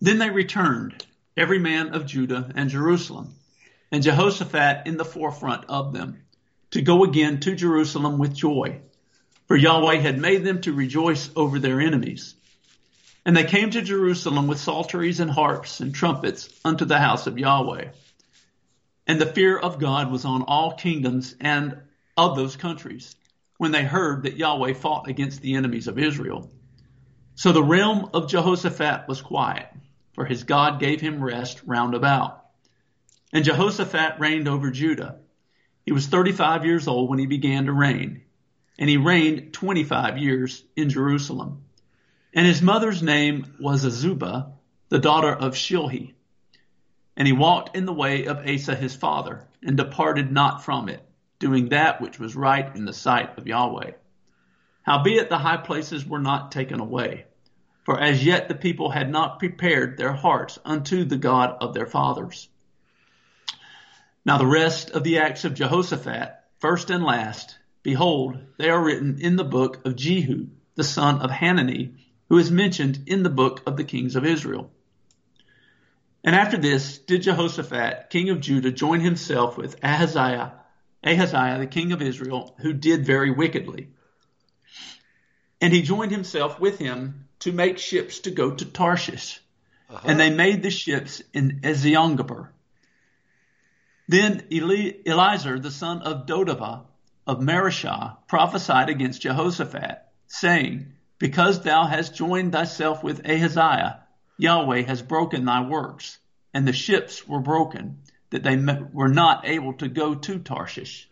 then they returned, every man of Judah and Jerusalem, and Jehoshaphat in the forefront of them, to go again to Jerusalem with joy for Yahweh had made them to rejoice over their enemies. And they came to Jerusalem with psalteries and harps and trumpets unto the house of Yahweh. And the fear of God was on all kingdoms and of those countries when they heard that Yahweh fought against the enemies of Israel. So the realm of Jehoshaphat was quiet, for his God gave him rest round about. And Jehoshaphat reigned over Judah. He was 35 years old when he began to reign and he reigned 25 years in Jerusalem. And his mother's name was Azubah, the daughter of Shilhi. And he walked in the way of Asa his father, and departed not from it, doing that which was right in the sight of Yahweh. Howbeit the high places were not taken away, for as yet the people had not prepared their hearts unto the God of their fathers. Now the rest of the acts of Jehoshaphat, first and last, Behold, they are written in the book of Jehu, the son of Hanani, who is mentioned in the book of the kings of Israel. And after this did Jehoshaphat, king of Judah, join himself with Ahaziah, Ahaziah, the king of Israel, who did very wickedly. And he joined himself with him to make ships to go to Tarshish. Uh-huh. And they made the ships in Eziongeber. Then Eli- Eliezer, the son of Dodavah, of Mareshah prophesied against Jehoshaphat, saying, Because thou hast joined thyself with Ahaziah, Yahweh has broken thy works, and the ships were broken, that they were not able to go to Tarshish.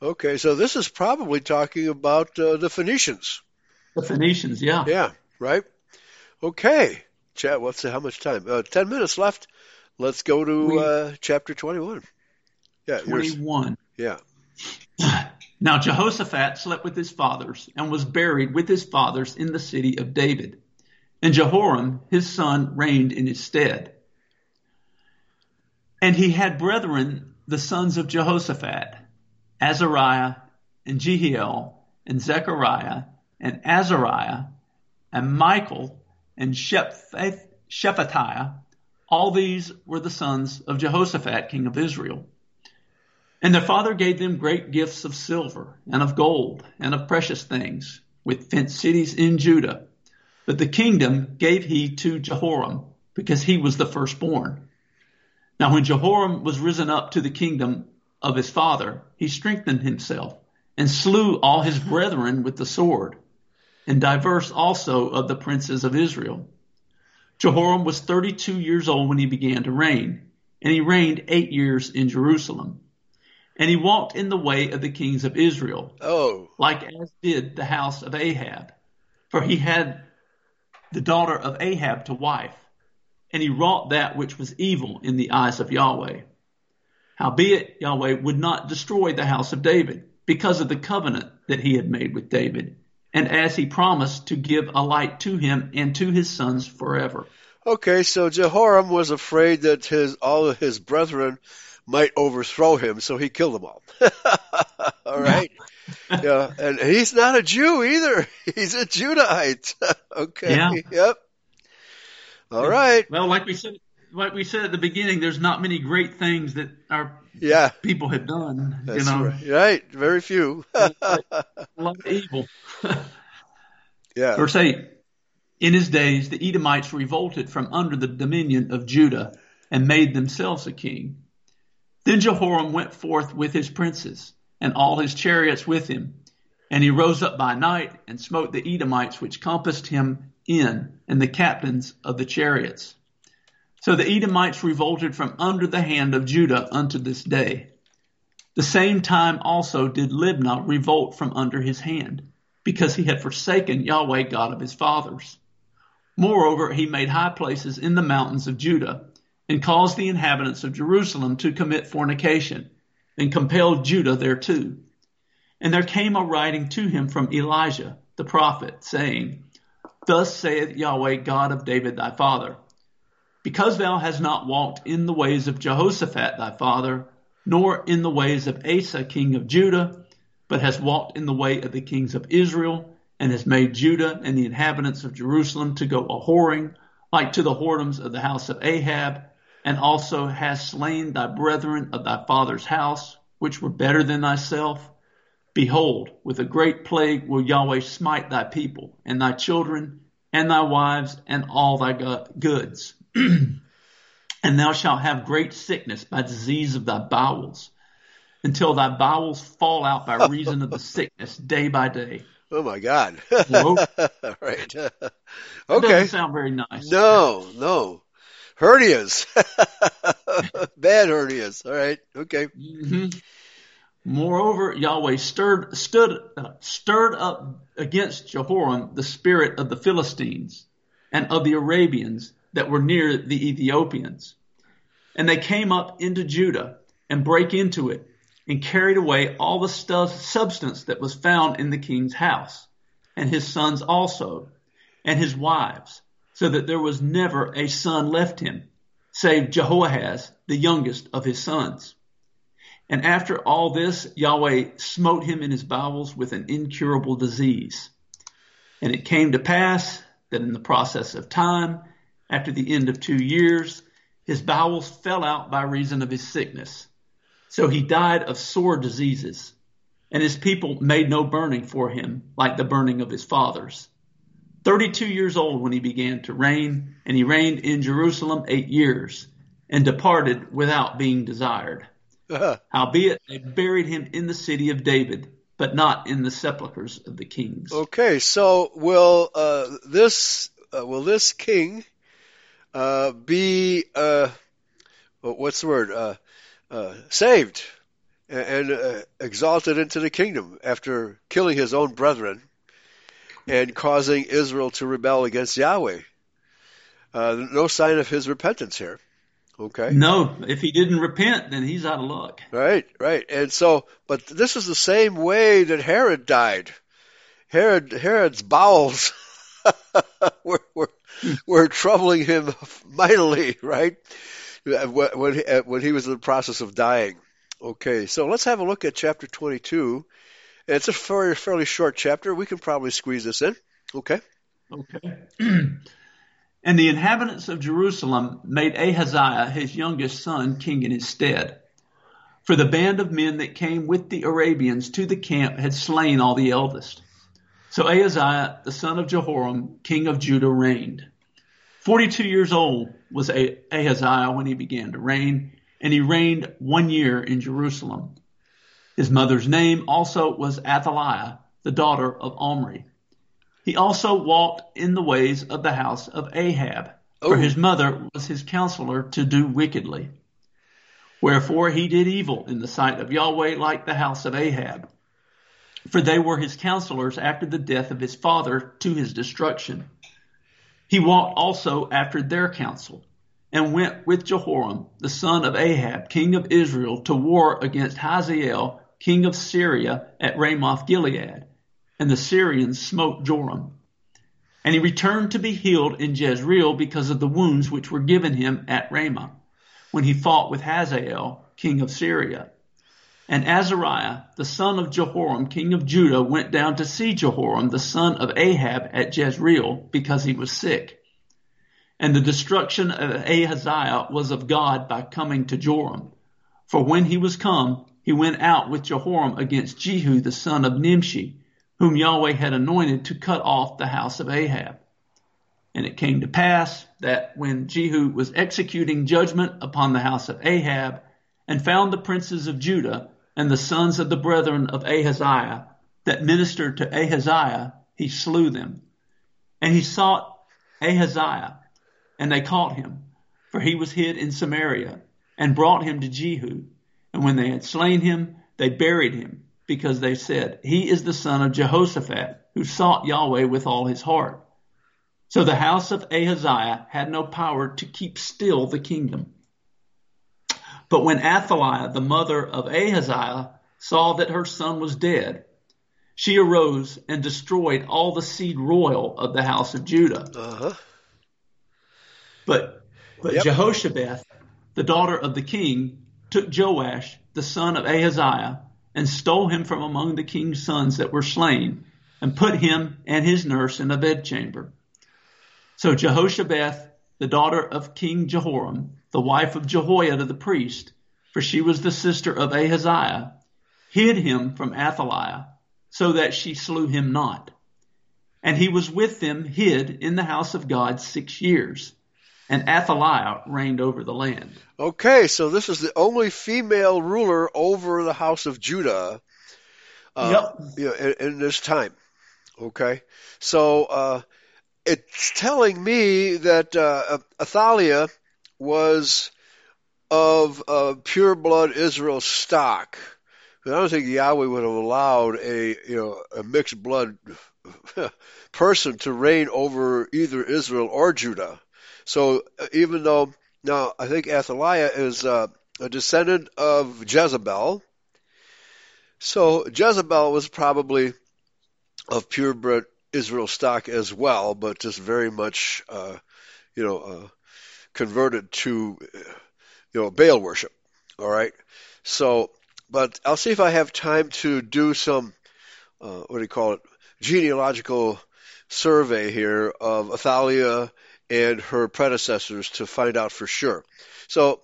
Okay, so this is probably talking about uh, the Phoenicians. The Phoenicians, yeah. Yeah, right? Okay. Chat, what's how much time? Uh, 10 minutes left. Let's go to uh, chapter 21. Yeah, 21. Yours. Yeah. Now Jehoshaphat slept with his fathers and was buried with his fathers in the city of David. And Jehoram, his son, reigned in his stead. And he had brethren, the sons of Jehoshaphat, Azariah and Jehiel and Zechariah and Azariah and Michael and Shephatiah. All these were the sons of Jehoshaphat, king of Israel. And their father gave them great gifts of silver and of gold and of precious things with fenced cities in Judah. But the kingdom gave he to Jehoram because he was the firstborn. Now when Jehoram was risen up to the kingdom of his father, he strengthened himself and slew all his brethren with the sword and diverse also of the princes of Israel. Jehoram was 32 years old when he began to reign and he reigned eight years in Jerusalem. And he walked in the way of the kings of Israel. Oh. Like as did the house of Ahab. For he had the daughter of Ahab to wife. And he wrought that which was evil in the eyes of Yahweh. Howbeit Yahweh would not destroy the house of David because of the covenant that he had made with David. And as he promised to give a light to him and to his sons forever. Okay, so Jehoram was afraid that his all of his brethren might overthrow him, so he killed them all. all right. yeah, and he's not a Jew either. He's a Judahite. okay. Yeah. Yep. All right. Well, like we said, like we said at the beginning, there's not many great things that our yeah people have done. That's you know, right. right. Very few. a lot of evil. yeah. Verse eight. In his days, the Edomites revolted from under the dominion of Judah and made themselves a king. Then Jehoram went forth with his princes and all his chariots with him. And he rose up by night and smote the Edomites which compassed him in and the captains of the chariots. So the Edomites revolted from under the hand of Judah unto this day. The same time also did Libnah revolt from under his hand, because he had forsaken Yahweh God of his fathers. Moreover, he made high places in the mountains of Judah, and caused the inhabitants of Jerusalem to commit fornication, and compelled Judah thereto. And there came a writing to him from Elijah the prophet, saying, Thus saith Yahweh God of David thy father, Because thou hast not walked in the ways of Jehoshaphat thy father, nor in the ways of Asa king of Judah, but hast walked in the way of the kings of Israel, and hast made Judah and the inhabitants of Jerusalem to go a whoring, like to the whoredoms of the house of Ahab, and also hast slain thy brethren of thy father's house, which were better than thyself. Behold, with a great plague will Yahweh smite thy people, and thy children, and thy wives, and all thy goods. and thou shalt have great sickness by disease of thy bowels, until thy bowels fall out by reason of the sickness day by day. Oh my God! right. okay. doesn't sound very nice. No, no hernias, bad hernias. All right, okay. Mm-hmm. Moreover, Yahweh stirred stood uh, stirred up against Jehoram the spirit of the Philistines and of the Arabians that were near the Ethiopians, and they came up into Judah and brake into it and carried away all the stuff, substance that was found in the king's house, and his sons also, and his wives, so that there was never a son left him, save Jehoahaz, the youngest of his sons. And after all this, Yahweh smote him in his bowels with an incurable disease. And it came to pass that in the process of time, after the end of two years, his bowels fell out by reason of his sickness. So he died of sore diseases, and his people made no burning for him like the burning of his fathers. 32 years old when he began to reign, and he reigned in Jerusalem eight years, and departed without being desired. Uh-huh. Howbeit, they buried him in the city of David, but not in the sepulchres of the kings. Okay, so will uh, this uh, will this king uh, be uh, what's the word uh, uh, saved and, and exalted into the kingdom after killing his own brethren? and causing Israel to rebel against Yahweh. Uh, no sign of his repentance here. Okay. No, if he didn't repent, then he's out of luck. Right, right. And so, but this is the same way that Herod died. Herod, Herod's bowels were, were, were troubling him mightily, right? When he, when he was in the process of dying. Okay, so let's have a look at chapter 22 it's a fairly, fairly short chapter. We can probably squeeze this in. Okay. Okay. and the inhabitants of Jerusalem made Ahaziah, his youngest son, king in his stead. For the band of men that came with the Arabians to the camp had slain all the eldest. So Ahaziah, the son of Jehoram, king of Judah, reigned. Forty-two years old was Ahaziah when he began to reign, and he reigned one year in Jerusalem. His mother's name also was Athaliah, the daughter of Omri. He also walked in the ways of the house of Ahab, for oh. his mother was his counselor to do wickedly. Wherefore he did evil in the sight of Yahweh like the house of Ahab. For they were his counselors after the death of his father to his destruction. He walked also after their counsel, and went with Jehoram, the son of Ahab, king of Israel, to war against Hazael, king of Syria, at Ramoth Gilead, and the Syrians smote Joram. And he returned to be healed in Jezreel because of the wounds which were given him at Ramah, when he fought with Hazael, king of Syria. And Azariah, the son of Jehoram, king of Judah, went down to see Jehoram, the son of Ahab, at Jezreel, because he was sick. And the destruction of Ahaziah was of God by coming to Joram. For when he was come, he went out with Jehoram against Jehu the son of Nimshi, whom Yahweh had anointed to cut off the house of Ahab. And it came to pass that when Jehu was executing judgment upon the house of Ahab, and found the princes of Judah and the sons of the brethren of Ahaziah that ministered to Ahaziah, he slew them. And he sought Ahaziah, and they caught him, for he was hid in Samaria, and brought him to Jehu. And when they had slain him, they buried him, because they said, He is the son of Jehoshaphat, who sought Yahweh with all his heart. So the house of Ahaziah had no power to keep still the kingdom. But when Athaliah, the mother of Ahaziah, saw that her son was dead, she arose and destroyed all the seed royal of the house of Judah. Uh-huh. But, but Yep. Jehoshabeth, the daughter of the king, took Joash, the son of Ahaziah, and stole him from among the king's sons that were slain, and put him and his nurse in a bedchamber. So Jehoshabeth, the daughter of King Jehoram, the wife of Jehoiada the priest, for she was the sister of Ahaziah, hid him from Athaliah, so that she slew him not. And he was with them hid in the house of God six years. And Athaliah reigned over the land. Okay, so this is the only female ruler over the house of Judah. Uh, you know, in, in this time. Okay, so uh, it's telling me that uh, Athaliah was of pure blood Israel stock. I don't think Yahweh would have allowed a you know a mixed blood person to reign over either Israel or Judah. So uh, even though now I think Athaliah is uh, a descendant of Jezebel, so Jezebel was probably of purebred Israel stock as well, but just very much uh, you know uh, converted to you know Baal worship. All right, so but I'll see if I have time to do some uh, what do you call it genealogical survey here of Athaliah and her predecessors to find out for sure. So,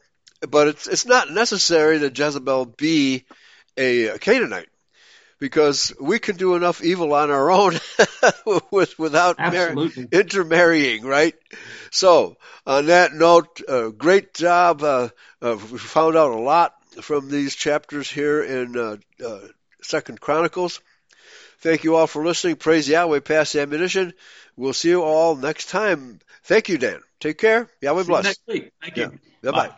but it's it's not necessary that Jezebel be a Canaanite because we can do enough evil on our own with without mar- intermarrying, right? So, on that note, uh, great job. Uh, uh, we found out a lot from these chapters here in uh, uh, Second Chronicles. Thank you all for listening. Praise Yahweh. Pass the ammunition. We'll see you all next time. Thank you, Dan. Take care. Yahweh See you bless. next week. Thank you. Yeah. Bye bye.